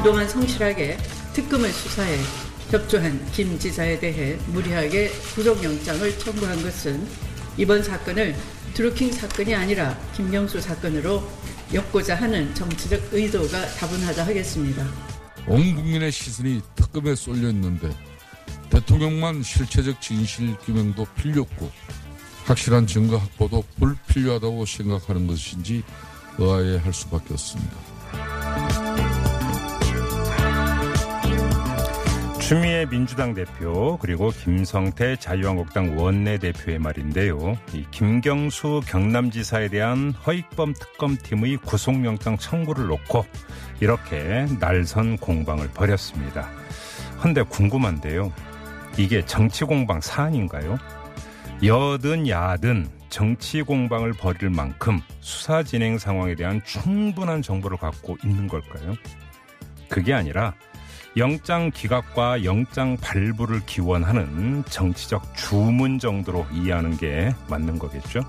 그동안 성실하게 특검을 수사해 협조한 김 지사에 대해 무리하게 구속영장을 청구한 것은 이번 사건을 드루킹 사건이 아니라 김영수 사건으로 엮고자 하는 정치적 의도가 다분하다 하겠습니다. 온 국민의 시선이 특검에 쏠려 있는데 대통령만 실체적 진실 규명도 필요 없고 확실한 증거 확보도 불필요하다고 생각하는 것인지 의아해할 수밖에 없습니다. 추미애 민주당 대표 그리고 김성태 자유한국당 원내대표의 말인데요. 이 김경수 경남지사에 대한 허익범 특검팀의 구속영장 청구를 놓고 이렇게 날선 공방을 벌였습니다. 헌데 궁금한데요. 이게 정치 공방 사안인가요? 여든 야든 정치 공방을 벌일 만큼 수사 진행 상황에 대한 충분한 정보를 갖고 있는 걸까요? 그게 아니라 영장 기각과 영장 발부를 기원하는 정치적 주문 정도로 이해하는 게 맞는 거겠죠?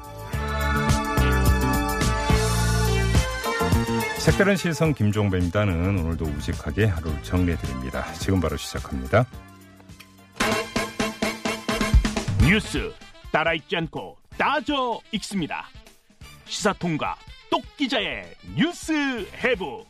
색다른 시선 김종배입니다는 오늘도 우직하게 하루를 정리해드립니다. 지금 바로 시작합니다. 뉴스 따라 읽지 않고 따져 읽습니다. 시사통과 똑 기자의 뉴스 해부.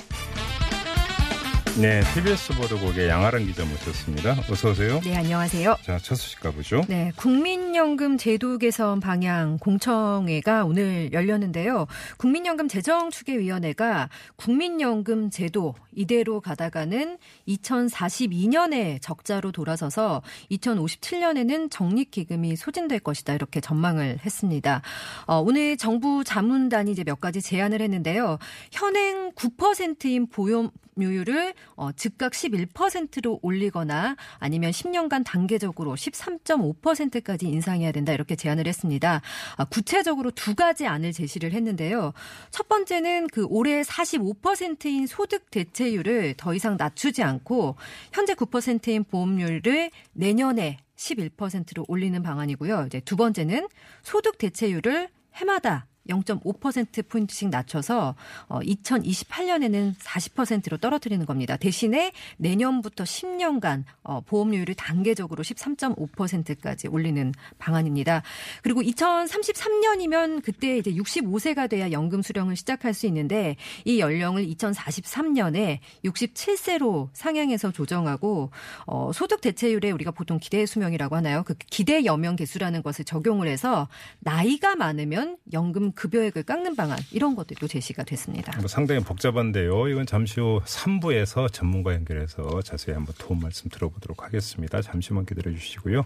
네, TBS 보도국의 양아랑 기자 모셨습니다. 어서 오세요. 네, 안녕하세요. 자, 첫 소식 가보죠. 네, 국민연금 제도 개선 방향 공청회가 오늘 열렸는데요. 국민연금 재정추계위원회가 국민연금 제도 이대로 가다가는 2042년에 적자로 돌아서서 2057년에는 적립기금이 소진될 것이다 이렇게 전망을 했습니다. 어, 오늘 정부 자문단이 이제 몇 가지 제안을 했는데요. 현행 9%인 보험 료율을 어, 즉각 11%로 올리거나 아니면 10년간 단계적으로 13.5%까지 인상해야 된다 이렇게 제안을 했습니다. 아, 구체적으로 두 가지 안을 제시를 했는데요. 첫 번째는 그 올해 45%인 소득 대체율을 더 이상 낮추지 않고 현재 9%인 보험료를 내년에 11%로 올리는 방안이고요. 이제 두 번째는 소득 대체율을 해마다 0.5%포인트씩 낮춰서 어, 2028년에는 40%로 떨어뜨리는 겁니다. 대신에 내년부터 10년간 어, 보험료율을 단계적으로 13.5%까지 올리는 방안입니다. 그리고 2033년이면 그때 이제 65세가 돼야 연금 수령을 시작할 수 있는데 이 연령을 2043년에 67세로 상향해서 조정하고 어, 소득 대체율에 우리가 보통 기대 수명이라고 하나요? 그 기대 여명 개수라는 것을 적용을 해서 나이가 많으면 연금 급여액을 깎는 방안 이런 것들도 제시가 됐습니다. 뭐 상당히 복잡한데요. 이건 잠시 후 3부에서 전문가 연결해서 자세히 한번 도움 말씀 들어보도록 하겠습니다. 잠시만 기다려 주시고요.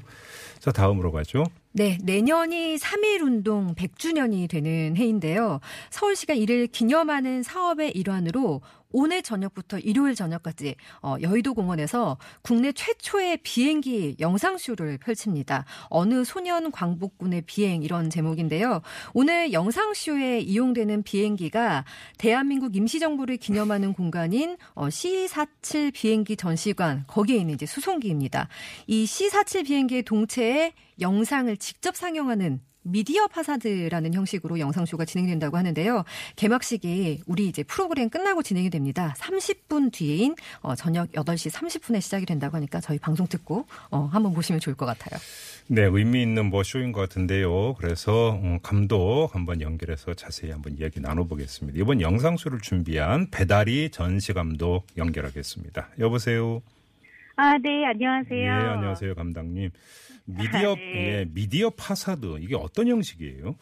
자, 다음으로 가죠. 네, 내년이 3.1운동 100주년이 되는 해인데요. 서울시가 이를 기념하는 사업의 일환으로 오늘 저녁부터 일요일 저녁까지 어, 여의도 공원에서 국내 최초의 비행기 영상쇼를 펼칩니다. 어느 소년 광복군의 비행 이런 제목인데요. 오늘 영상쇼에 이용되는 비행기가 대한민국 임시정부를 기념하는 공간인 어, C-47 비행기 전시관 거기에 있는 이제 수송기입니다. 이 C-47 비행기의 동체에 영상을 직접 상영하는 미디어 파사드라는 형식으로 영상쇼가 진행된다고 하는데요. 개막식이 우리 이제 프로그램 끝나고 진행이 됩니다. 30분 뒤인 어, 저녁 8시 30분에 시작이 된다고 하니까 저희 방송 듣고 어, 한번 보시면 좋을 것 같아요. 네, 의미 있는 뭐 쇼인 것 같은데요. 그래서 음, 감독 한번 연결해서 자세히 한번 이야기 나눠보겠습니다. 이번 영상쇼를 준비한 배다리 전시 감독 연결하겠습니다. 여보세요. 아, 네, 안녕하세요. 예, 안녕하세요, 감독님. 미디어 아, 네. 예, 미디어 파사드 이게 어떤 형식이에요?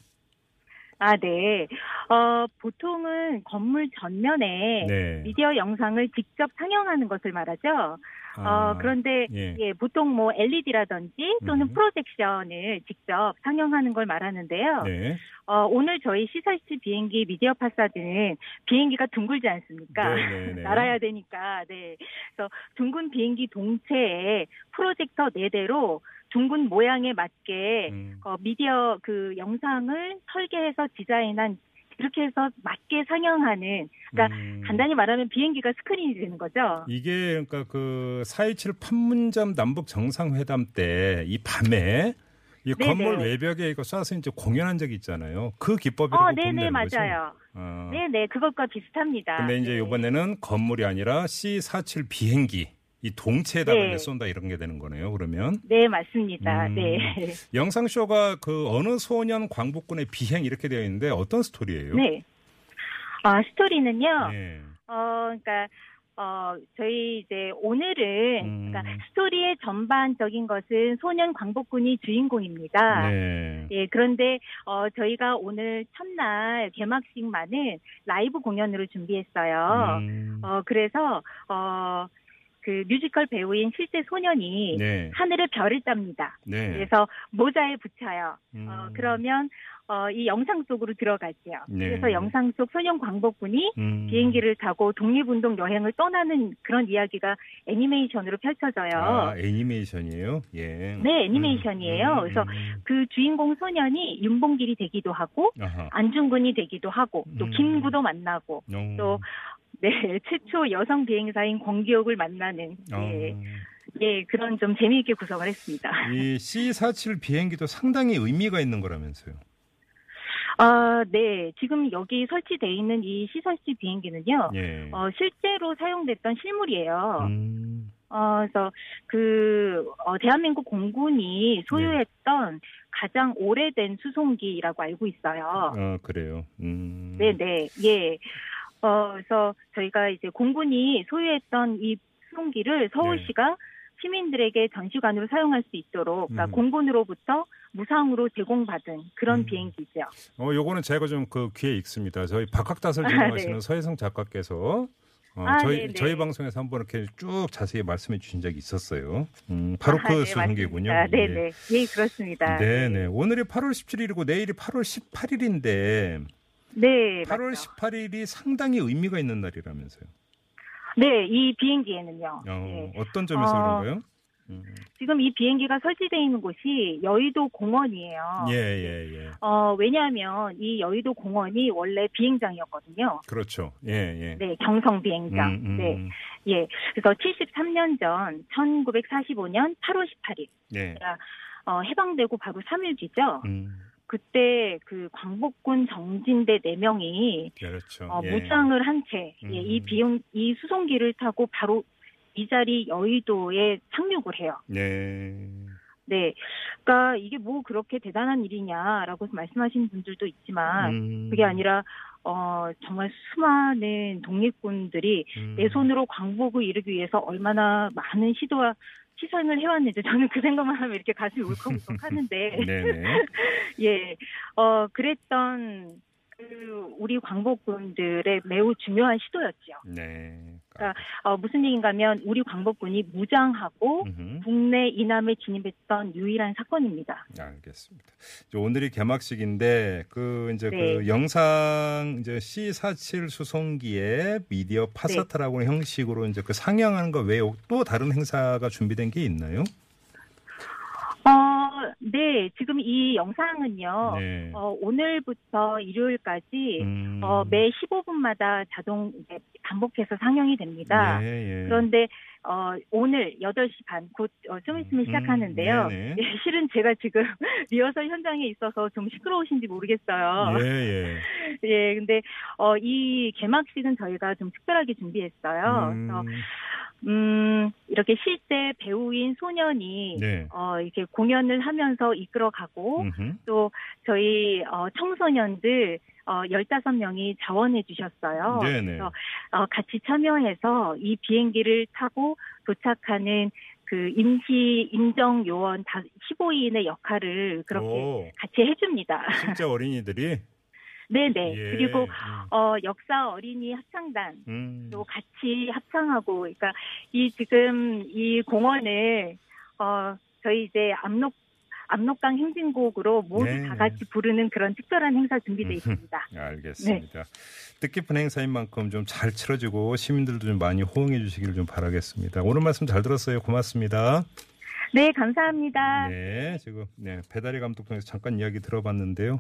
아, 네. 어, 보통은 건물 전면에 네. 미디어 영상을 직접 상영하는 것을 말하죠. 아, 어, 그런데 예. 예. 보통 뭐 LED라든지 또는 음. 프로젝션을 직접 상영하는 걸 말하는데요. 네. 어, 오늘 저희 시설시 비행기 미디어 파사드는 비행기가 둥글지 않습니까? 네네네. 날아야 되니까. 네. 그래서 둥근 비행기 동체에 프로젝터 4대로 둥근 모양에 맞게 음. 어, 미디어 그 영상을 설계해서 디자인한 이렇게 해서 맞게 상영하는 그러니까 음. 간단히 말하면 비행기가 스크린이 되는 거죠. 이게 그러니까 그 4.27 판문점 남북 정상회담 때 이 밤에 이 네네. 건물 외벽에 이거 쏴서 이제 공연한 적이 있잖아요. 그 기법이라고 어, 보면 네네 되는 거죠. 맞아요. 어. 네네 그것과 비슷합니다. 근데 이제 네. 이번에는 건물이 아니라 C47 비행기 이 동체에다가 네. 쏜다 이런 게 되는 거네요. 그러면 네 맞습니다. 음. 네. 영상 쇼가 그 어느 소년 광복군의 비행 이렇게 되어 있는데 어떤 스토리예요? 네. 어, 스토리는요. 네. 어, 그러니까 어, 저희 이제 오늘은 음. 그러니까 스토리의 전반적인 것은 소년 광복군이 주인공입니다. 네. 예, 그런데 어, 저희가 오늘 첫날 개막식만은 라이브 공연으로 준비했어요. 음. 어, 그래서 어, 그 뮤지컬 배우인 실제 소년이 네. 하늘에 별을 땁니다. 네. 그래서 모자에 붙여요. 음. 어, 그러면 어, 이 영상 속으로 들어가죠. 네. 그래서 영상 속 소년 광복군이 음. 비행기를 타고 독립운동 여행을 떠나는 그런 이야기가 애니메이션으로 펼쳐져요. 아, 애니메이션이에요? 예. 네, 애니메이션이에요. 음, 음, 그래서 음. 그 주인공 소년이 윤봉길이 되기도 하고 아하. 안중근이 되기도 하고 또 음. 김구도 만나고 어. 또 네, 최초 여성 비행사인 권기옥을 만나는 예, 어. 예, 그런 좀 재미있게 구성을 했습니다. 이 C47 비행기도 상당히 의미가 있는 거라면서요. 아, 네. 지금 여기 설치돼 있는 이 시설시 비행기는요. 예. 어, 실제로 사용됐던 실물이에요. 음. 어, 그래서 그 어, 대한민국 공군이 소유했던 가장 오래된 수송기라고 알고 있어요. 어, 그래요. 음. 네, 네, 예. 어, 그래서 저희가 이제 공군이 소유했던 이 수송기를 서울시가 시민들에게 전시관으로 사용할 수 있도록 그러니까 음. 공군으로부터 무상으로 제공받은 그런 음. 비행기죠. 어, 요거는 제가 좀 그 귀에 익습니다. 저희 박학다설 아, 진행하시는 네. 서혜성 작가께서 어, 아, 저희 네네. 저희 방송에서 한번 이렇게 쭉 자세히 말씀해 주신 적이 있었어요. 음, 바로 아, 그 네, 수송기군요. 네, 네. 예, 그렇습니다. 네, 네. 오늘이 8월 17일이고 내일이 8월 18일인데 네, 8월 맞죠. 18일이 상당히 의미가 있는 날이라면서요. 네, 이 비행기에는요. 어, 예. 어떤 점에서 어, 그런가요? 음. 지금 이 비행기가 설치되어 있는 곳이 여의도 공원이에요. 예, 예, 예. 어, 왜냐하면 이 여의도 공원이 원래 비행장이었거든요. 그렇죠. 예, 예. 네, 경성 비행장. 음, 음, 네, 예. 그래서 73년 전 1945년 8월 18일 예. 어, 해방되고 바로 3일 뒤죠. 음, 그때 그 광복군 정진대 4명이 그렇죠. 어, 예. 무장을 한 채, 음. 예, 이 비용, 이 수송기를 타고 바로 이 자리 여의도에 착륙을 해요. 네. 네. 그러니까 이게 뭐 그렇게 대단한 일이냐라고 말씀하시는 분들도 있지만 음. 그게 아니라 어 정말 수많은 독립군들이 음. 내 손으로 광복을 이루기 위해서 얼마나 많은 시도와 희생을 해왔는지 저는 그 생각만 하면 이렇게 가슴이 울컥울컥 하는데. 예, 어 그랬던 그 우리 광복군들의 매우 중요한 시도였죠. 네. 그러니까 어, 무슨 얘기인가면 우리 광복군이 무장하고 음흠. 국내 이남에 진입했던 유일한 사건입니다. 알겠습니다. 오늘이 개막식인데 그 이제 그 네. 영상 이제 C47 수송기의 미디어 파사트라고 하는 형식으로 이제 그 상영하는 거 외에 또 다른 행사가 준비된 게 있나요? 어, 네, 지금 이 영상은요. 네. 어, 오늘부터 일요일까지 음. 어, 매 15분마다 자동 반복해서 상영이 됩니다. 예, 예. 그런데 어, 오늘 8시 반, 곧, 어, 좀 있으면 음, 시작하는데요. 네네. 예, 실은 제가 지금 리허설 현장에 있어서 좀 시끄러우신지 모르겠어요. 예, 예. 예, 근데, 어, 이 개막식은 저희가 좀 특별하게 준비했어요. 음, 그래서, 음, 이렇게 실제 배우인 소년이, 네. 어, 이렇게 공연을 하면서 이끌어가고, 음흠. 또 저희, 어, 청소년들, 어, 15명이 자원해 주셨어요. 네네. 그래서, 어, 같이 참여해서 이 비행기를 타고 도착하는 그 임시 인정 요원 다 15인의 역할을 그렇게 오, 같이 해줍니다. 실제 어린이들이 네네. 예. 그리고 어 역사 어린이 합창단 음. 또 같이 합창하고 그러니까 이 지금 이 공원을 어 저희 이제 압록 압록강 행진곡으로 모두 네. 다 같이 부르는 그런 특별한 행사 준비되어. 있습니다. 알겠습니다. 뜻깊은 행사인 만큼 좀 잘 치러지고 시민들도 좀 많이 호응해 주시기를 좀 바라겠습니다. 오늘 말씀 잘 들었어요. 고맙습니다. 네, 감사합니다. 네, 지금 네, 배다리 감독 통해서 잠깐 이야기 들어봤는데요.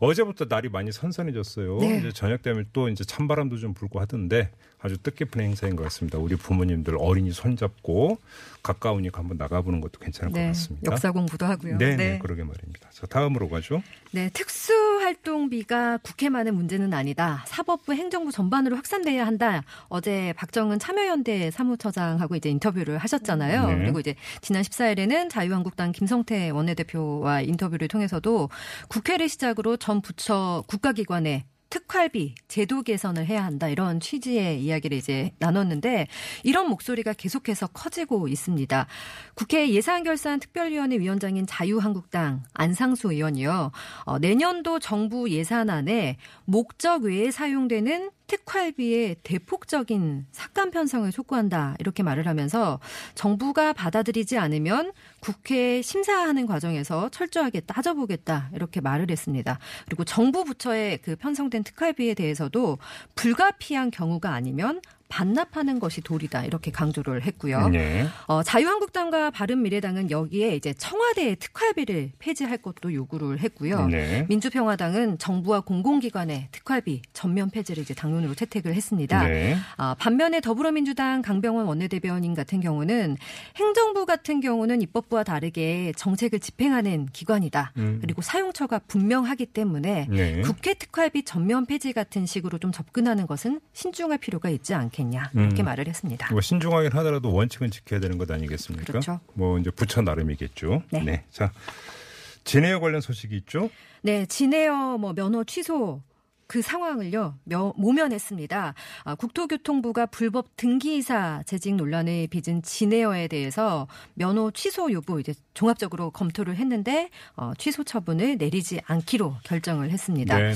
어제부터 날이 많이 선선해졌어요. 네. 이제 저녁 되면 또 이제 찬바람도 좀 불고 하던데 아주 뜻깊은 행사인 것 같습니다. 우리 부모님들 어린이 손잡고 가까우니까 한번 나가보는 것도 괜찮을 것 네, 같습니다. 역사 공부도 하고요. 네, 네, 그러게 말입니다. 자, 다음으로 가죠. 네, 특수활동비가 국회만의 문제는 아니다. 사법부 행정부 전반으로 확산돼야 한다. 어제 박정은 참여연대 사무처장하고 이제 인터뷰를 하셨잖아요. 네. 그리고 이제 지난 14일에는 자유한국당 김성태 원내대표와 인터뷰를 통해서도 국회를 시작으로 전 부처 국가기관에 특활비 제도 개선을 해야 한다 이런 취지의 이야기를 이제 나눴는데 이런 목소리가 계속해서 커지고 있습니다. 국회 예산결산 특별위원회 위원장인 자유한국당 안상수 의원이요. 어, 내년도 정부 예산안에 목적 외에 사용되는 특활비의 대폭적인 삭감 편성을 촉구한다 이렇게 말을 하면서 정부가 받아들이지 않으면 국회 심사하는 과정에서 철저하게 따져보겠다 이렇게 말을 했습니다. 그리고 정부 부처의 그 편성된 특활비에 대해서도 불가피한 경우가 아니면 반납하는 것이 도리다 이렇게 강조를 했고요. 네. 어, 자유한국당과 바른미래당은 여기에 이제 청와대의 특활비를 폐지할 것도 요구를 했고요. 네. 민주평화당은 정부와 공공기관의 특활비 전면 폐지를 이제 당론으로 채택을 했습니다. 네. 아, 반면에 더불어민주당 강병원 원내대변인 같은 경우는 행정부 같은 경우는 입법부와 다르게 정책을 집행하는 기관이다. 음. 그리고 사용처가 분명하기 때문에 네. 국회 특활비 전면 폐지 같은 식으로 좀 접근하는 것은 신중할 필요가 있지 않겠 냐 이렇게 음. 말을 했습니다. 뭐 신중하긴 하더라도 원칙은 지켜야 되는 것 아니겠습니까? 그렇죠. 뭐 이제 부처 나름이겠죠. 네. 자, 진해역 관련 소식이 있죠? 네, 진에어 뭐 면허 취소 그 상황을요 며- 모면했습니다. 아, 국토교통부가 불법 등기이사 재직 논란을 빚은 진에어에 대해서 면허 취소 여부 이제 종합적으로 검토를 했는데 어, 취소 처분을 내리지 않기로 결정을 했습니다. 네네.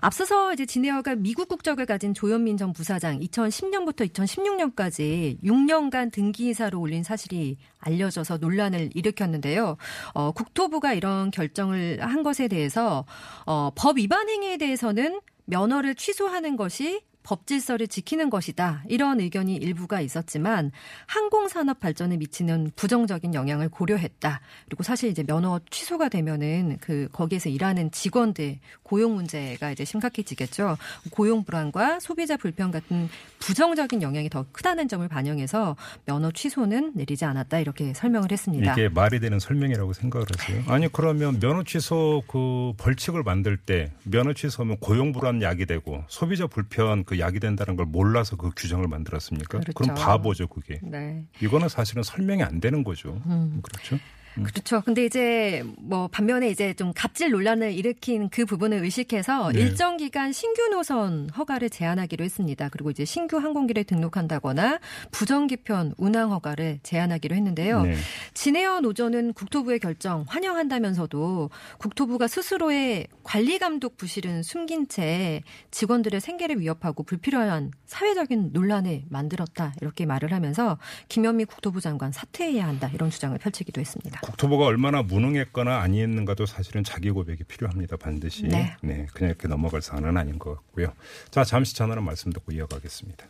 앞서서 이제 진에어가 미국 국적을 가진 조현민 전 부사장 2010년부터 2016년까지 6년간 등기이사로 올린 사실이 알려져서 논란을 일으켰는데요. 어, 국토부가 이런 결정을 한 것에 대해서 어, 법 위반 행위에 대해서는 면허를 취소하는 것이 법 질서를 지키는 것이다. 이런 의견이 일부가 있었지만 항공 산업 발전에 미치는 부정적인 영향을 고려했다. 그리고 사실 이제 면허 취소가 되면은 그 거기에서 일하는 직원들 고용 문제가 이제 심각해지겠죠. 고용 불안과 소비자 불편 같은 부정적인 영향이 더 크다는 점을 반영해서 면허 취소는 내리지 않았다. 이렇게 설명을 했습니다. 이게 말이 되는 설명이라고 생각을 하세요? 아니 그러면 면허 취소 그 벌칙을 만들 때 면허 취소하면 고용 불안 약이 되고 소비자 불편 그 약이 된다는 걸 몰라서 그 규정을 만들었습니까? 그렇죠. 럼 바보죠 그게. 네. 이거는 사실은 설명이 안 되는 거죠. 음. 그렇죠? 그렇죠. 근데 이제 뭐 반면에 이제 좀 갑질 논란을 일으킨 그 부분을 의식해서 네. 일정 기간 신규 노선 허가를 제한하기로 했습니다. 그리고 이제 신규 항공기를 등록한다거나 부정 개편 운항 허가를 제한하기로 했는데요. 네. 진해어 노조는 국토부의 결정 환영한다면서도 국토부가 스스로의 관리 감독 부실은 숨긴 채 직원들의 생계를 위협하고 불필요한 사회적인 논란을 만들었다 이렇게 말을 하면서 김현미 국토부 장관 사퇴해야 한다 이런 주장을 펼치기도 했습니다. 국토부가 얼마나 무능했거나 아니했는가도 사실은 자기 고백이 필요합니다. 반드시. 네. 그냥 이렇게 넘어갈 사안은 아닌 것 같고요. 자, 잠시 전화로 말씀 듣고 이어가겠습니다.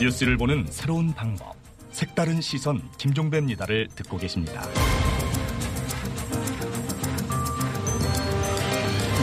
뉴스를 보는 새로운 방법. 색다른 시선 김종배입니다를 듣고 계십니다.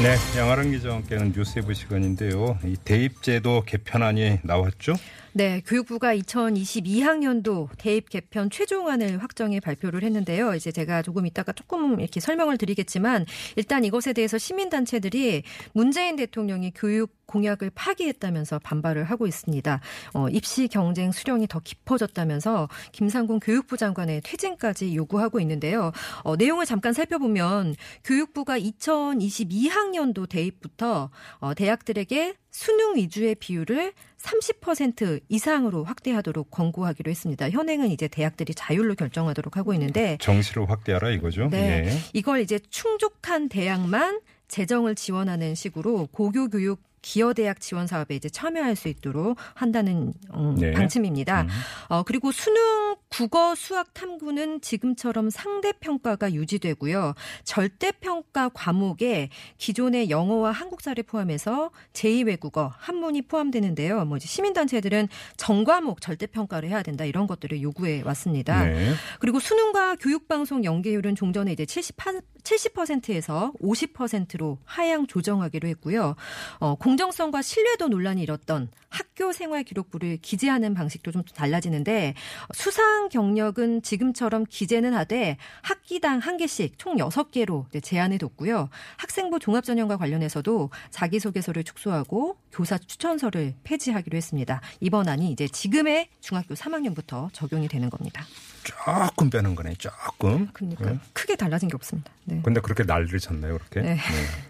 네, 양아랑 기자와 함께하는 뉴스에브 시간인데요. 이 대입제도 개편안이 나왔죠? 네, 교육부가 2022학년도 대입 개편 최종안을 확정해 발표를 했는데요. 이제 제가 조금 이따가 조금 이렇게 설명을 드리겠지만 일단 이것에 대해서 시민단체들이 문재인 대통령이 교육 공약을 파기했다면서 반발을 하고 있습니다. 어, 입시 경쟁 수령이 더 깊어졌다면서 김상곤 교육부 장관의 퇴진까지 요구하고 있는데요. 어, 내용을 잠깐 살펴보면 교육부가 2022학년도 대입부터 어, 대학들에게 수능 위주의 비율을 30% 이상으로 확대하도록 권고하기로 했습니다. 현행은 이제 대학들이 자율로 결정하도록 하고 있는데 정시로 확대하라 이거죠. 네. 예. 이걸 이제 충족한 대학만 재정을 지원하는 식으로 고교 교육 기여 대학 지원 사업에 이제 참여할 수 있도록 한다는 음, 네. 방침입니다. 음. 어, 그리고 수능 국어 수학 탐구는 지금처럼 상대 평가가 유지되고요. 절대 평가 과목에 기존의 영어와 한국사를 포함해서 제2 외국어 한문이 포함되는데요. 뭐 이제 시민 단체들은 전과목 절대 평가를 해야 된다 이런 것들을 요구해 왔습니다. 네. 그리고 수능과 교육 방송 연계율은 종전에 이제 78, 70%에서 50%로 하향 조정하기로 했고요. 어, 공정성과 신뢰도 논란이 일었던 학교 생활 기록부를 기재하는 방식도 좀 달라지는데 수상 경력은 지금처럼 기재는 하되 학기당 한 개씩 총 6개로 이제 제한을 뒀고요. 학생부 종합전형과 관련해서도 자기소개서를 축소하고 교사 추천서를 폐지하기로 했습니다. 이번 안이 이제 지금의 중학교 3학년부터 적용이 되는 겁니다. 조금 빼는 거네. 조금. 그러니까 네. 크게 달라진 게 없습니다. 네. 근데 그렇게 난리를 쳤나요, 그렇게? 네.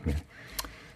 네.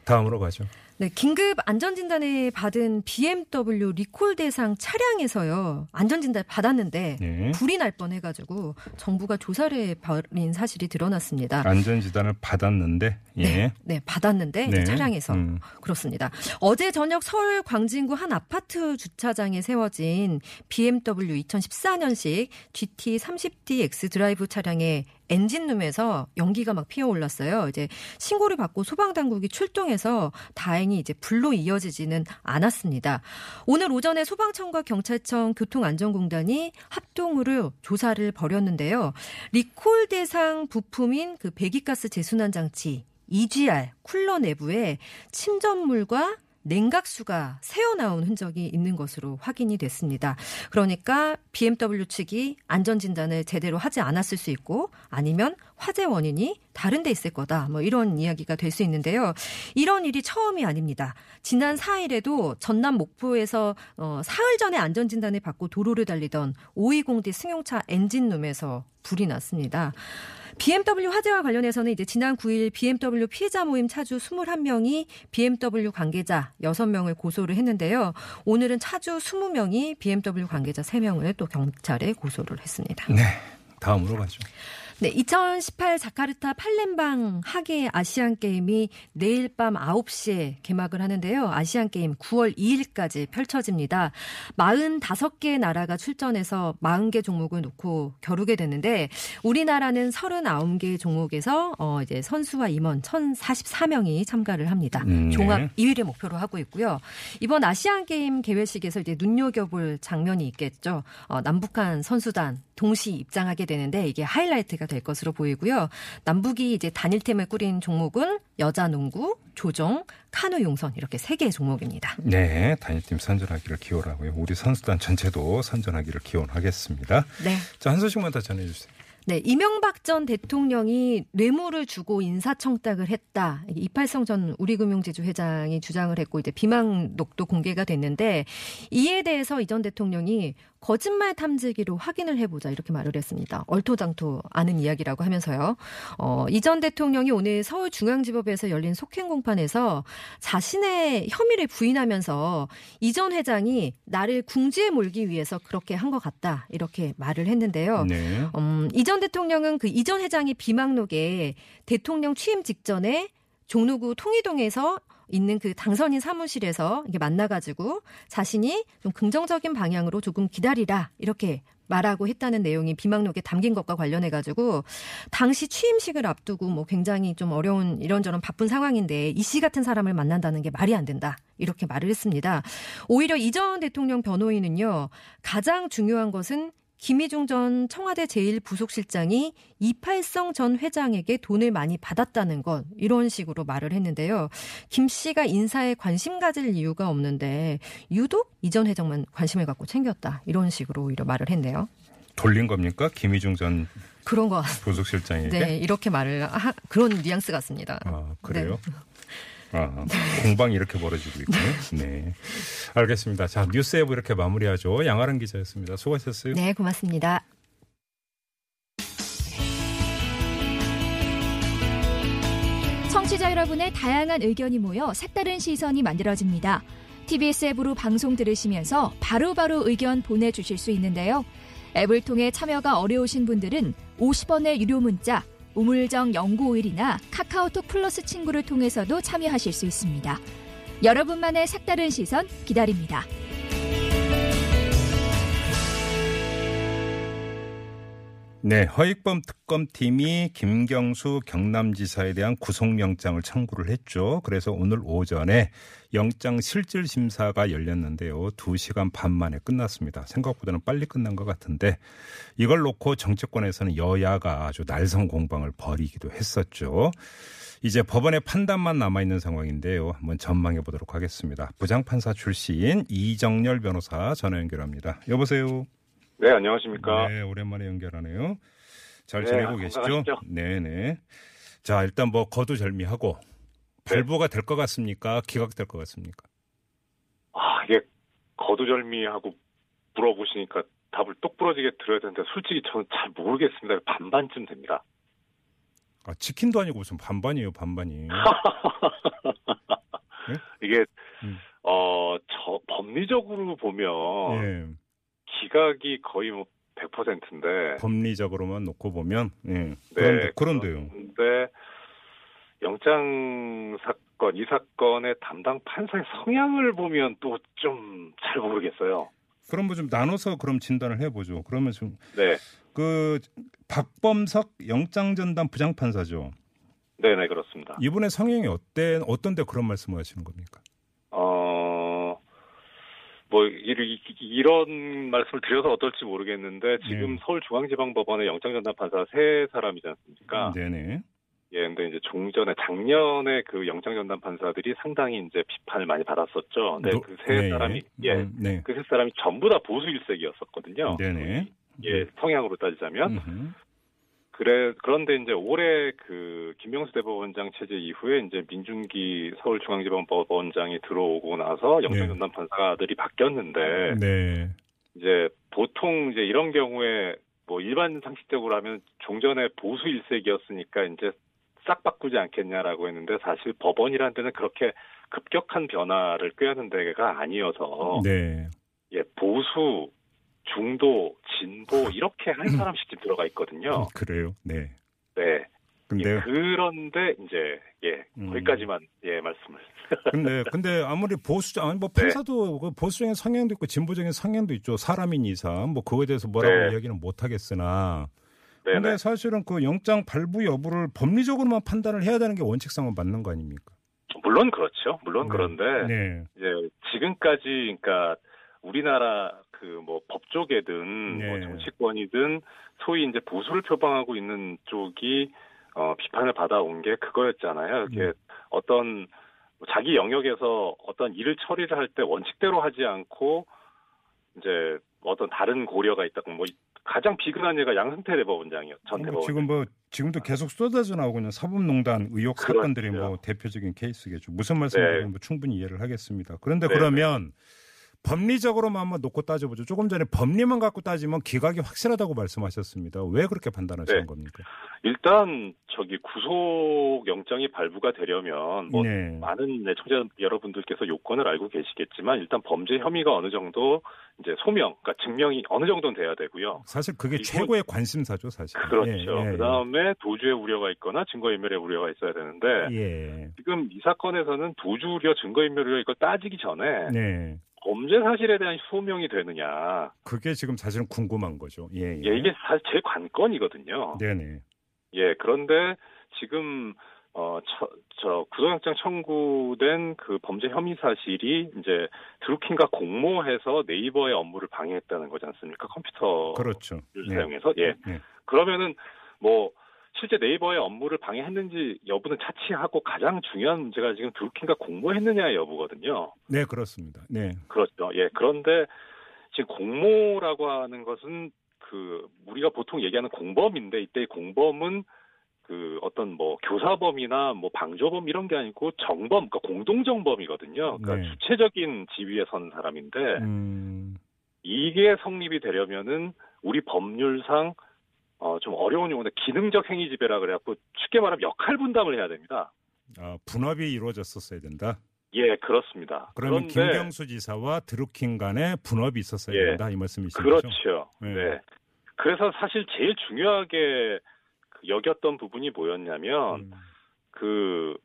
다음으로 가죠. 네, 긴급 안전진단을 받은 BMW 리콜 대상 차량에서요, 안전진단을 받았는데, 네. 불이 날 뻔 해가지고, 정부가 조사를 벌인 사실이 드러났습니다. 안전지단을 받았는데, 예. 네, 네, 받았는데, 네. 차량에서. 음. 그렇습니다. 어제 저녁 서울 광진구 한 아파트 주차장에 세워진 BMW 2014년식 GT30D xDrive 차량의 엔진룸에서 연기가 막 피어 올랐어요. 이제 신고를 받고 소방당국이 출동해서 다행히 이제 불로 이어지지는 않았습니다. 오늘 오전에 소방청과 경찰청 교통안전공단이 합동으로 조사를 벌였는데요. 리콜 대상 부품인 그 배기가스 재순환 장치 EGR 쿨러 내부에 침전물과 냉각수가 새어나온 흔적이 있는 것으로 확인이 됐습니다. 그러니까 BMW 측이 안전진단을 제대로 하지 않았을 수 있고 아니면 화재 원인이 다른 데 있을 거다. 뭐 이런 이야기가 될 수 있는데요. 이런 일이 처음이 아닙니다. 지난 4일에도 전남 목포에서 어, 사흘 전에 안전진단을 받고 도로를 달리던 520D 승용차 엔진룸에서 불이 났습니다. BMW 화재와 관련해서는 이제 지난 9일 BMW 피해자 모임 차주 21명이 BMW 관계자 6명을 고소를 했는데요. 오늘은 차주 20명이 BMW 관계자 3명을 또 경찰에 고소를 했습니다. 네. 다음으로 가죠. 네, 2018 자카르타 팔렘방 하계 아시안 게임이 내일 밤 9시에 개막을 하는데요. 아시안 게임 9월 2일까지 펼쳐집니다. 45개 나라가 출전해서 40개 종목을 놓고 겨루게 됐는데 우리나라는 39개 종목에서 어 이제 선수와 임원 1,044명이 참가를 합니다. 음, 네. 종합 2위를 목표로 하고 있고요. 이번 아시안 게임 개회식에서 이제 눈여겨볼 장면이 있겠죠. 어, 남북한 선수단 동시 입장하게 되는데 이게 하이라이트가 될 것으로 보이고요. 남북이 이제 단일팀을 꾸린 종목은 여자 농구, 조정, 카누 용선 이렇게 세 개의 종목입니다. 네. 단일팀 선전하기를 기원하고요. 우리 선수단 전체도 선전하기를 기원하겠습니다. 네. 자, 한 소식만 더 전해 주세요. 네, 이명박 전 대통령이 뇌물을 주고 인사청탁을 했다. 이팔성 전 우리금융지주 회장이 주장을 했고 이제 비망록도 공개가 됐는데 이에 대해서 이 전 대통령이 거짓말 탐지기로 확인을 해보자 이렇게 말을 했습니다. 얼토당토 않은 이야기라고 하면서요. 어, 이 전 대통령이 오늘 서울중앙지법에서 열린 속행 공판에서 자신의 혐의를 부인하면서 이 전 회장이 나를 궁지에 몰기 위해서 그렇게 한 것 같다 이렇게 말을 했는데요. 네. 음, 이전 대통령은 그 이전 회장이 비망록에 대통령 취임 직전에 종로구 통이동에서 있는 그 당선인 사무실에서 이게 만나가지고 자신이 좀 긍정적인 방향으로 조금 기다리라 이렇게 말하고 했다는 내용이 비망록에 담긴 것과 관련해 가지고 당시 취임식을 앞두고 뭐 굉장히 좀 어려운 이런저런 바쁜 상황인데 이 씨 같은 사람을 만난다는 게 말이 안 된다. 이렇게 말을 했습니다. 오히려 이전 대통령 변호인은요, 가장 중요한 것은 김희중 전 청와대 제1부속실장이 이팔성 전 회장에게 돈을 많이 받았다는 것 이런 식으로 말을 했는데요. 김 씨가 인사에 관심 가질 이유가 없는데 유독 이전 회장만 관심을 갖고 챙겼다 이런 식으로 오히려 말을 했네요. 돌린 겁니까? 김희중 전 그런 것 같습니다. 부속실장에게? 네, 이렇게 말을 하, 그런 뉘앙스 같습니다. 아, 그래요? 아, 공방이 이렇게 벌어지고 있군요. 네. 알겠습니다. 자, 뉴스 앱 이렇게 마무리하죠. 양아랑 기자였습니다. 수고하셨어요. 네, 고맙습니다. 청취자 여러분의 다양한 의견이 모여 색다른 시선이 만들어집니다. TBS 앱으로 방송 들으시면서 바로바로 의견 보내주실 수 있는데요. 앱을 통해 참여가 어려우신 분들은 50원의 유료 문자 우물정 0951이나 카카오톡 플러스 친구를 통해서도 참여하실 수 있습니다. 여러분만의 색다른 시선 기다립니다. 네, 허익범 특검팀이 김경수 경남지사에 대한 구속영장을 청구를 했죠. 그래서 오늘 오전에 영장 실질 심사가 열렸는데요. 2시간 반 만에 끝났습니다. 생각보다는 빨리 끝난 것 같은데 이걸 놓고 정치권에서는 여야가 아주 날성 공방을 벌이기도 했었죠. 이제 법원의 판단만 남아 있는 상황인데요. 한번 전망해 보도록 하겠습니다. 부장판사 출신 이정열 변호사 전화 연결합니다. 여보세요. 네, 안녕하십니까. 네, 오랜만에 연결하네요. 잘 네, 지내고 계시죠? 건강하시죠? 네 네. 자, 일단 뭐 거두절미하고 네. 발부가 될 것 같습니까? 기각될 것 같습니까? 아, 이게 거두절미하고 물어보시니까 답을 똑부러지게 들어야 되는데 솔직히 저는 잘 모르겠습니다. 반반쯤 됩니다. 아, 치킨도 아니고 무슨 반반이에요, 반반이. 이게 음. 어, 저 법리적으로 보면 예. 기각이 거의 뭐 100%인데 법리적으로만 놓고 보면, 예. 네, 그런데, 그런데요. 근데 영장 사건 이 사건의 담당 판사의 성향을 보면 또 좀 잘 모르겠어요. 그럼 뭐 좀 나눠서 그럼 진단을 해보죠. 그러면 좀, 네, 그, 박범석 영장전담 부장판사죠. 네, 네 그렇습니다. 이분의 성향이 어때, 어떤데 그런 말씀을 하시는 겁니까? 어, 뭐, 이- 이런 말씀을 드려서 어떨지 모르겠는데, 지금 네. 서울중앙지방법원의 영장전담 판사 세 사람이지 않습니까? 네네. 예, 근데 이제 종전에, 작년에 그 영장전담 판사들이 상당히 이제 비판을 많이 받았었죠. 네, 노- 그세 네, 사람이, 예. 예, 음, 네. 그 세 사람이 전부 다 보수 일색이었었거든요. 네네. 예, 성향으로 따지자면. 음흠. 그래, 그런데 이제 올해 그 김명수 대법원장 체제 이후에 이제 민중기 서울중앙지방법원장이 들어오고 나서 영장전담 판사들이 바뀌었는데, 네. 이제 보통 이제 이런 경우에 뭐 일반 상식적으로 하면 종전에 보수 일색이었으니까 이제 싹 바꾸지 않겠냐라고 했는데 사실 법원이라는 데는 그렇게 급격한 변화를 꾀하는 데가 아니어서 네. 예 보수 중도 진보 이렇게 한 사람씩 지금 들어가 있거든요. 그래요. 네. 네. 근데 예, 그런데 이제 예 음. 거기까지만 예 말씀을. 근데 근데 아무리 보수 아니 뭐 네. 판사도 그 보수적인 성향도 있고 진보적인 성향도 있죠. 사람인 이상 뭐 그거에 대해서 뭐라고 네. 이야기는 못 하겠으나 네네. 근데 사실은 그 영장 발부 여부를 법리적으로만 판단을 해야 되는 게 원칙상은 맞는 거 아닙니까? 물론 그렇죠. 물론 네. 그런데 네. 이제 지금까지 그러니까 우리나라 그 뭐 법조계든 네. 뭐 정치권이든 소위 이제 보수를 표방하고 있는 쪽이 어 비판을 받아온 게 그거였잖아요. 이게 음. 어떤 뭐 자기 영역에서 어떤 일을 처리를 할 때 원칙대로 하지 않고 이제 어떤 다른 고려가 있다고 뭐 가장 비근한 예가 양승태 대법원장이었 전뭐 대법원. 지금 뭐 지금도 계속 쏟아져 나오고 있는 사법농단 의혹 그렇죠. 사건들이 뭐 대표적인 케이스겠죠. 무슨 말씀인지 네. 뭐 충분히 이해를 하겠습니다. 그런데 네, 그러면 법리적으로만 한번 놓고 따져보죠. 조금 전에 법리만 갖고 따지면 기각이 확실하다고 말씀하셨습니다. 왜 그렇게 판단하시는 네. 겁니까? 일단 저기 구속 영장이 발부가 되려면 뭐 네. 많은 네, 청자 여러분들께서 요건을 알고 계시겠지만 일단 범죄 혐의가 어느 정도 이제 소명, 그러니까 증명이 어느 정도는 돼야 되고요. 사실 그게 최고의 관심사죠, 사실. 그렇죠. 예, 예, 그다음에 도주의 우려가 있거나 증거인멸의 우려가 있어야 되는데 예. 지금 이 사건에서는 도주 우려, 증거인멸 우려 이걸 따지기 전에 네. 범죄 사실에 대한 소명이 되느냐. 그게 지금 사실은 궁금한 거죠. 예, 예. 예, 이게 사실 제 관건이거든요. 네네. 예, 그런데 지금 어, 저, 저 구속영장 청구된 그 범죄 혐의 사실이 이제 드루킹과 공모해서 네이버의 업무를 방해했다는 거지 않습니까? 컴퓨터를 그렇죠. 네. 사용해서 예. 네. 그러면은 뭐 실제 네이버의 업무를 방해했는지 여부는 차치하고 가장 중요한 문제가 지금 드루킹과 공모했느냐의 여부거든요. 네, 그렇습니다. 네. 그렇죠. 예. 그런데 지금 공모라고 하는 것은 그 우리가 보통 얘기하는 공범인데 이때 의 공범은 그 어떤 뭐 교사범이나 뭐 방조범 이런 게 아니고 정범, 그러니까 공동정범이거든요. 그러니까 네. 주체적인 지위에 선 사람인데 음, 이게 성립이 되려면은 우리 법률상 어, 좀 어려운 용어인데 기능적 행위 지배라 그래갖고 쉽게 말하면 역할 분담을 해야 됩니다. 아, 분업이 이루어졌었어야 된다. 예, 그렇습니다. 그러면 그런데 김경수 지사와 드루킹 간에 분업이 있었어야 예. 된다 이 말씀이신 거죠? 그렇죠. 네. 네. 그래서 사실 제일 중요하게 그 여겼던 부분이 뭐였냐면 음, 그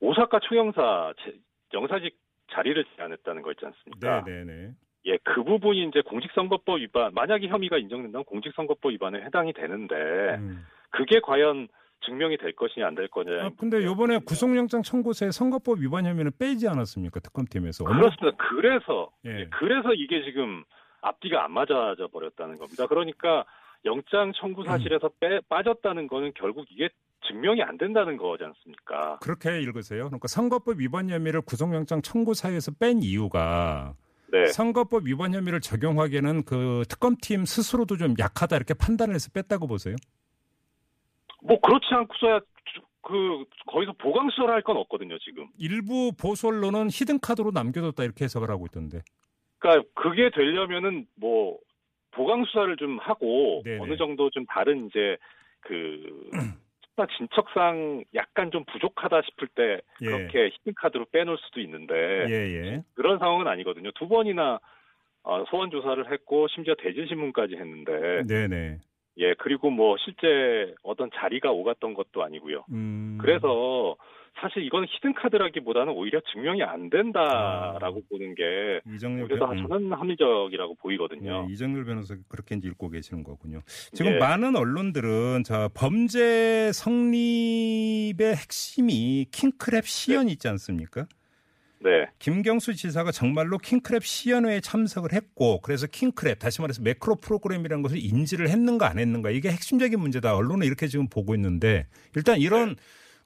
오사카 총영사 제- 영사직 자리를 제안했다는 거 있지 않습니까? 네 네 네. 예, 그 부분이 이제 공직선거법 위반, 만약에 혐의가 인정된다면 공직선거법 위반에 해당이 되는데, 음. 그게 과연 증명이 될 것이냐 안 될 거냐. 아, 근데 요번에 구속영장 청구서에 선거법 위반 혐의는 빼지 않았습니까? 특검팀에서. 그렇습니다. 그래서 예. 그래서 이게 지금 앞뒤가 안 맞아져 버렸다는 겁니다. 그러니까 영장 청구 사실에서 빼, 빠졌다는 거는 결국 이게 증명이 안 된다는 거지 않습니까? 그렇게 읽으세요. 그러니까 선거법 위반 혐의를 구속영장 청구 사유에서 뺀 이유가 네. 선거법 위반 혐의를 적용하기에는 그 특검팀 스스로도 좀 약하다 이렇게 판단을 해서 뺐다고 보세요. 뭐 그렇지 않고서야 주- 그 거기서 보강 수사를 할 건 없거든요, 지금. 일부 보수 언론은 히든 카드로 남겨뒀다 이렇게 해석을 하고 있던데. 그러니까 그게 되려면은 뭐 보강 수사를 좀 하고 네네. 어느 정도 좀 다른 이제 그 수사 진척상 약간 좀 부족하다 싶을 때 예. 그렇게 히든 카드로 빼놓을 수도 있는데 예예. 그런 상황은 아니거든요. 두 번이나 어, 소환 조사를 했고 심지어 대질 신문까지 했는데 네네. 예 그리고 뭐 실제 어떤 자리가 오갔던 것도 아니고요. 음. 그래서 사실 이건 히든 카드라기보다는 오히려 증명이 안 된다라고 보는 게 그래도 변- 음. 저는 합리적이라고 보이거든요. 예, 이정렬 변호사 그렇게 이제 읽고 계시는 거군요. 지금 예. 많은 언론들은 자 범죄 성립의 핵심이 킹크랩 시연 있지 않습니까? 네, 김경수 지사가 정말로 킹크랩 시연회에 참석을 했고 그래서 킹크랩 다시 말해서 매크로 프로그램이라는 것을 인지를 했는가 안 했는가 이게 핵심적인 문제다. 언론은 이렇게 지금 보고 있는데 일단 이런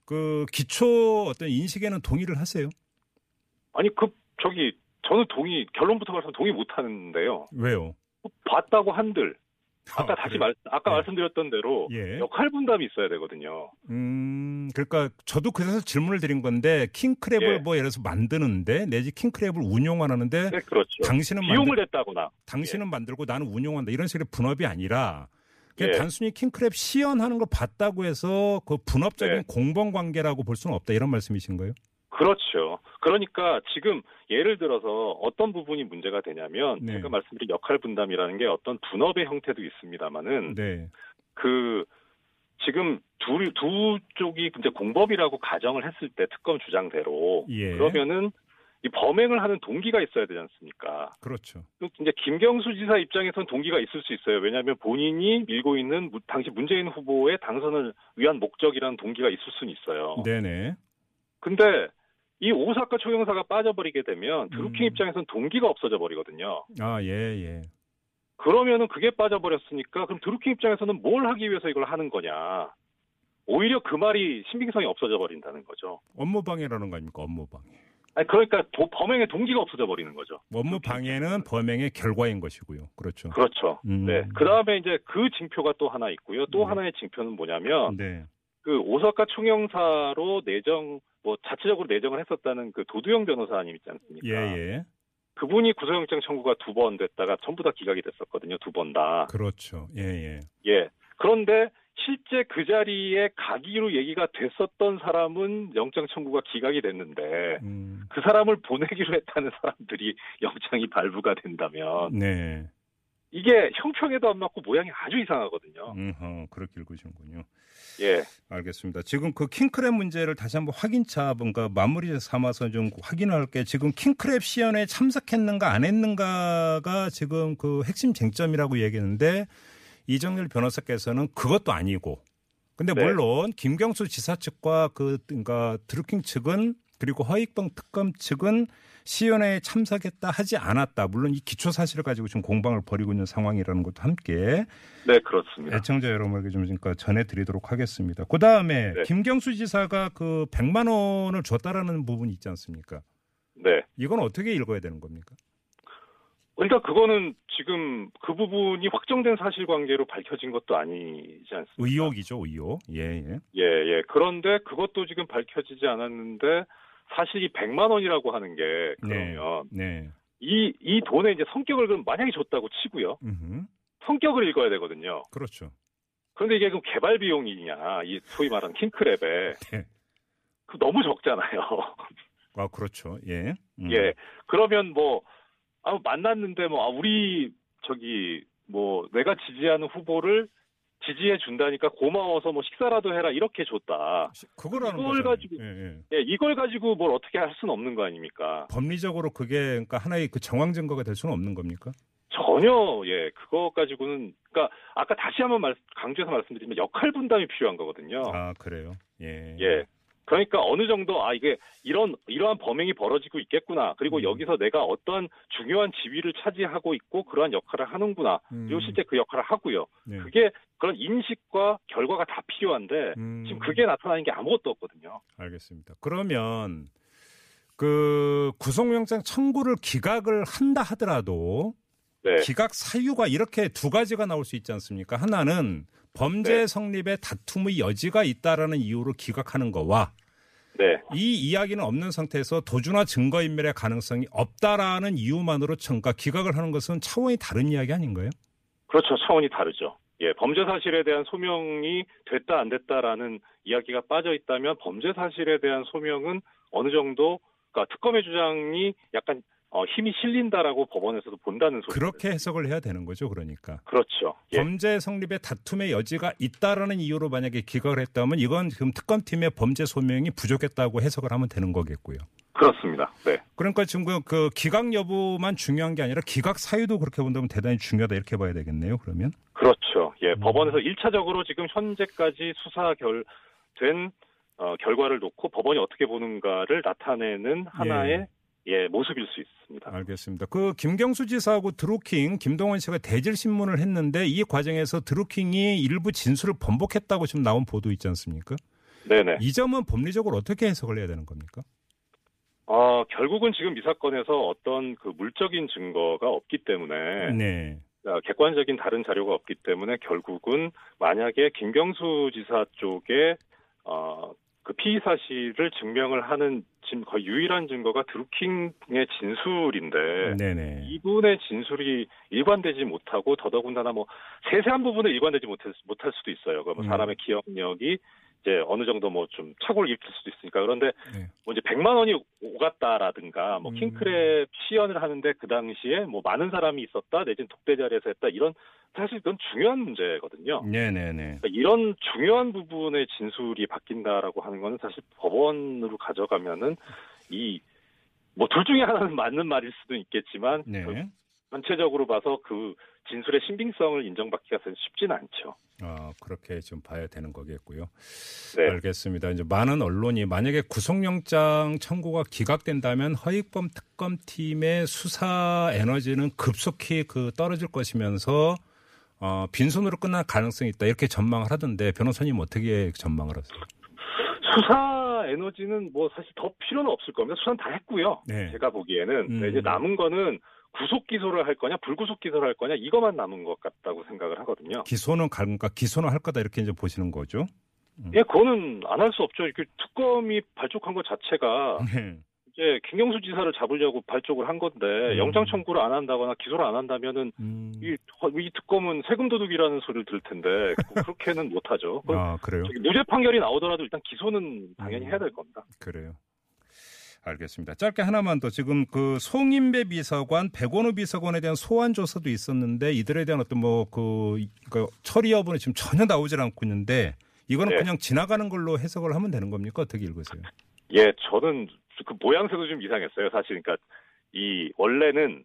그 기초 어떤 인식에는 동의를 하세요. 아니 그 저기 저는 동의 결론부터 말하면 동의 못 하는데요. 왜요? 봤다고 한들 아까 아, 다시? 말 아까 네. 말씀드렸던 대로 예. 역할 분담이 있어야 되거든요. 음, 그러니까 저도 그래서 질문을 드린 건데 킹크랩을 예. 뭐 예를 들어서 만드는데 내지 킹크랩을 운용하는데 네, 그렇죠. 당신은 비용을 만들, 냈다거나 당신은 만들고 나는 운용한다 이런 식의 분업이 아니라 예. 단순히 킹크랩 시연하는 걸 봤다고 해서 그 분업적인 네. 공범 관계라고 볼 수는 없다 이런 말씀이신 거예요? 그렇죠. 그러니까 지금 예를 들어서 어떤 부분이 문제가 되냐면 네. 제가 말씀드린 역할 분담이라는 게 어떤 분업의 형태도 있습니다만은 네. 그 지금 두, 두 쪽이 이제 공범이라고 가정을 했을 때 특검 주장대로 예. 그러면은 이 범행을 하는 동기가 있어야 되지 않습니까? 그렇죠. 또 이제 김경수 지사 입장에선 동기가 있을 수 있어요. 왜냐하면 본인이 밀고 있는 무- 당시 문재인 후보의 당선을 위한 목적이라는 동기가 있을 수는 있어요. 네네. 근데 이 오사카 초경사가 빠져버리게 되면 드루킹 음. 입장에서는 동기가 없어져 버리거든요. 아, 예, 예. 그러면은 그게 빠져버렸으니까 그럼 드루킹 입장에서는 뭘 하기 위해서 이걸 하는 거냐? 오히려 그 말이 신빙성이 없어져 버린다는 거죠. 업무 방해라는 거 아닙니까? 업무 방해. 아니 그러니까 도- 범행의 동기가 없어져 버리는 거죠. 업무 방해는 범행의 결과인 것이고요. 그렇죠. 그렇죠. 음. 네. 그 다음에 이제 그 징표가 또 하나 있고요. 또 네. 하나의 징표는 뭐냐면 네. 그 오사카 총영사로 내정 뭐 자체적으로 내정을 했었다는 그 도두영 변호사님 있지 않습니까? 예, 예. 그분이 구속영장 청구가 두 번 됐다가 전부 다 기각이 됐었거든요. 두 번 다. 그렇죠. 예, 예. 예. 그런데 실제 그 자리에 가기로 얘기가 됐었던 사람은 영장 청구가 기각이 됐는데 음. 그 사람을 보내기로 했다는 사람들이 영장이 발부가 된다면 네. 이게 형평에도 안 맞고 모양이 아주 이상하거든요. 음, 그렇게 읽으시는군요. 예. 알겠습니다. 지금 그 킹크랩 문제를 다시 한번 확인차 뭔가 마무리 삼아서 좀 확인할 게. 지금 킹크랩 시연에 참석했는가 안 했는가가 지금 그 핵심 쟁점이라고 얘기했는데 이정렬 변호사께서는 그것도 아니고. 근데 네. 물론 김경수 지사 측과 그 그러니까 드루킹 측은 그리고 허익범 특검 측은 시연회에 참석했다 하지 않았다. 물론 이 기초 사실을 가지고 지금 공방을 벌이고 있는 상황이라는 것도 함께 네, 그렇습니다. 애청자 여러분에게 좀 그러니까 전해드리도록 하겠습니다. 그 다음에 네. 김경수 지사가 그 100만 원을 줬다라는 부분이 있지 않습니까? 네. 이건 어떻게 읽어야 되는 겁니까? 그러니까 그거는 지금 그 부분이 확정된 사실관계로 밝혀진 것도 아니지 않습니까? 의혹이죠, 의혹. 예, 예. 예, 예. 그런데 그것도 지금 밝혀지지 않았는데 사실이 100만 원이라고 하는 게 그러면 네. 이, 이 돈의 이제 성격을 그럼 만약에 줬다고 치고요. 음흠. 성격을 읽어야 되거든요. 그렇죠. 그런데 이게 그럼 개발 비용이냐, 이 소위 말하는 킹크랩에. 네. 그 너무 적잖아요. 아, 그렇죠. 예. 음. 예. 그러면 뭐, 아, 만났는데 뭐, 아, 우리, 저기, 뭐, 내가 지지하는 후보를 지지해 준다니까 고마워서 뭐 식사라도 해라 이렇게 줬다. 그거라는 이걸 거죠. 가지고- 예, 예. 예, 이걸 가지고 뭘 어떻게 할 수는 없는 거 아닙니까? 법리적으로 그게 그러니까 하나의 그 정황 증거가 될 수는 없는 겁니까? 전혀 예 그거 가지고는 그러니까 아까 다시 한번 말, 강조해서 말씀드리면 역할 분담이 필요한 거거든요. 아, 그래요. 예. 예. 그러니까 어느 정도 아 이게 이런 이러한 범행이 벌어지고 있겠구나. 그리고 음. 여기서 내가 어떤 중요한 지위를 차지하고 있고 그러한 역할을 하는구나. 그리고 음. 실제 그 역할을 하고요. 네. 그게 그런 인식과 결과가 다 필요한데 음. 지금 그게 나타나는 게 아무것도 없거든요. 알겠습니다. 그러면 그 구속영장 청구를 기각을 한다 하더라도 네. 기각 사유가 이렇게 두 가지가 나올 수 있지 않습니까? 하나는 범죄 네. 성립에 다툼의 여지가 있다라는 이유로 기각하는 거와 네. 이 이야기는 없는 상태에서 도주나 증거인멸의 가능성이 없다라는 이유만으로 청가 기각을 하는 것은 차원이 다른 이야기 아닌가요? 그렇죠. 차원이 다르죠. 예, 범죄 사실에 대한 소명이 됐다 안 됐다라는 이야기가 빠져 있다면 범죄 사실에 대한 소명은 어느 정도 그러니까 특검의 주장이 약간 어, 힘이 실린다라고 법원에서도 본다는 소리. 그렇게 해석을 해야 되는 거죠, 그러니까. 그렇죠. 예. 범죄 성립에 다툼의 여지가 있다라는 이유로 만약에 기각을 했다면 이건 지금 특검팀의 범죄 소명이 부족했다고 해석을 하면 되는 거겠고요. 그렇습니다. 네. 그러니까 지금 그- 그 기각 여부만 중요한 게 아니라 기각 사유도 그렇게 본다면 대단히 중요하다 이렇게 봐야 되겠네요. 그러면 그렇죠. 예, 음. 법원에서 1차적으로 지금 현재까지 수사 결, 된, 어, 결과를 놓고 법원이 어떻게 보는가를 나타내는 하나의, 예, 모습일 수 있습니다. 알겠습니다. 그 김경수 지사하고 드루킹 김동원 씨가 대질 신문을 했는데 이 과정에서 드루킹이 일부 진술을 번복했다고 지금 나온 보도 있지 않습니까? 네네. 이 점은 법리적으로 어떻게 해석을 해야 되는 겁니까? 어, 결국은 지금 이 사건에서 어떤 그 물적인 증거가 없기 때문에, 네. 어, 객관적인 다른 자료가 없기 때문에 결국은 만약에 김경수 지사 쪽에, 어, 그 피의 사실을 증명을 하는 지금 거의 유일한 증거가 드루킹의 진술인데, 네네. 이분의 진술이 일관되지 못하고 더더군다나 뭐 세세한 부분을 일관되지 못할, 못할 수도 있어요. 그뭐 음. 사람의 기억력이 이제 어느 정도 뭐 좀 착오를 입힐 수도 있으니까 그런데 네. 뭐 이제 100만 원이 오갔다라든가 뭐 음. 킹크랩 시연을 하는데 그 당시에 뭐 많은 사람이 있었다 내지는 독대 자리에서 했다 이런 사실 그건 중요한 문제거든요. 네네네. 그러니까 이런 중요한 부분의 진술이 바뀐다라고 하는 거는 사실 법원으로 가져가면은 이 뭐 둘 중에 하나는 맞는 말일 수도 있겠지만 네. 그 전체적으로 봐서 그 진술의 신빙성을 인정받기가 사실 쉽지는 않죠. 아, 그렇게 좀 봐야 되는 거겠고요. 네. 알겠습니다. 이제 많은 언론이 만약에 구속영장 청구가 기각된다면 허익범 특검팀의 수사 에너지는 급속히 그 떨어질 것이면서 어, 빈손으로 끝날 가능성이 있다 이렇게 전망을 하던데 변호사님 어떻게 전망을 하세요? 수사 에너지는 뭐 사실 더 필요는 없을 겁니다. 수사는 다 했고요. 네. 제가 보기에는 음. 이제 남은 거는 구속 기소를 할 거냐 불구속 기소를 할 거냐 이것만 남은 것 같다고 생각을 하거든요. 기소는 갈까 기소는 할 거다 이렇게 이제 보시는 거죠. 예, 그거는 안 할 수 없죠. 이렇게 특검이 발족한 것 자체가 네. 이제 김경수 지사를 잡으려고 발족을 한 건데 음. 영장 청구를 안 한다거나 기소를 안 한다면은 음. 이, 이 특검은 세금 도둑이라는 소리를 들을 텐데 뭐 그렇게는 못 하죠. 아 그래요? 무죄 판결이 나오더라도 일단 기소는 당연히 음. 해야 될 겁니다. 그래요. 알겠습니다. 짧게 하나만 더 지금 그 송인배 비서관, 백원우 비서관에 대한 소환 조사도 있었는데 이들에 대한 어떤 뭐그 그 처리 여부는 지금 전혀 나오질 않고 있는데 이거는 네. 그냥 지나가는 걸로 해석을 하면 되는 겁니까? 어떻게 읽으세요? 예, 저는 그 모양새도 좀 이상했어요. 사실 그러니까 이 원래는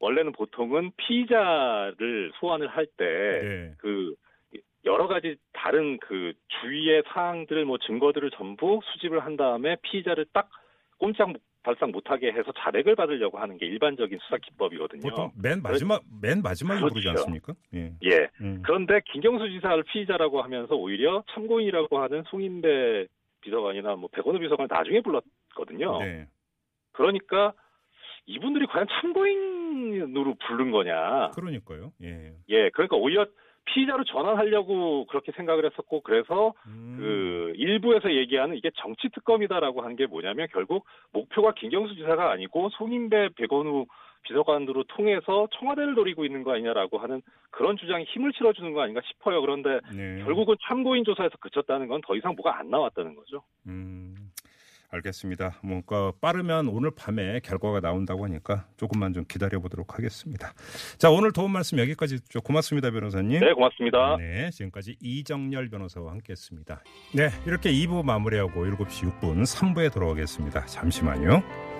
원래는 보통은 피의자를 소환을 할 때그 네. 여러 가지 다른 그 주위의 사항들 뭐 증거들을 전부 수집을 한 다음에 피의자를 딱 꼼짝 발상 못하게 해서 자백을 받으려고 하는 게 일반적인 수사 기법이거든요. 보통 맨 마지막 맨 마지막에 그렇죠. 부르지 않습니까? 예. 예. 음. 그런데 김경수 지사를 피의자라고 하면서 오히려 참고인이라고 하는 송인배 비서관이나 뭐 백원우 비서관을 나중에 불렀거든요. 네. 그러니까 이분들이 과연 참고인으로 부른 거냐. 그러니까요. 예. 예, 그러니까 오히려 피의자로 전환하려고 그렇게 생각을 했었고 그래서 음. 그 일부에서 얘기하는 이게 정치 특검이다라고 한 게 뭐냐면 결국 목표가 김경수 지사가 아니고 송인배 백원우 비서관으로 통해서 청와대를 노리고 있는 거 아니냐라고 하는 그런 주장이 힘을 실어주는 거 아닌가 싶어요. 그런데 네. 결국은 참고인 조사에서 그쳤다는 건 더 이상 뭐가 안 나왔다는 거죠. 음, 알겠습니다. 뭔가 빠르면 오늘 밤에 결과가 나온다고 하니까 조금만 좀 기다려 보도록 하겠습니다. 자, 오늘 도움 말씀 여기까지 듣죠. 고맙습니다, 변호사님. 네, 고맙습니다. 네, 지금까지 이정열 변호사와 함께 했습니다. 네, 이렇게 2부 마무리하고 7시 6분 3부에 돌아오겠습니다. 잠시만요.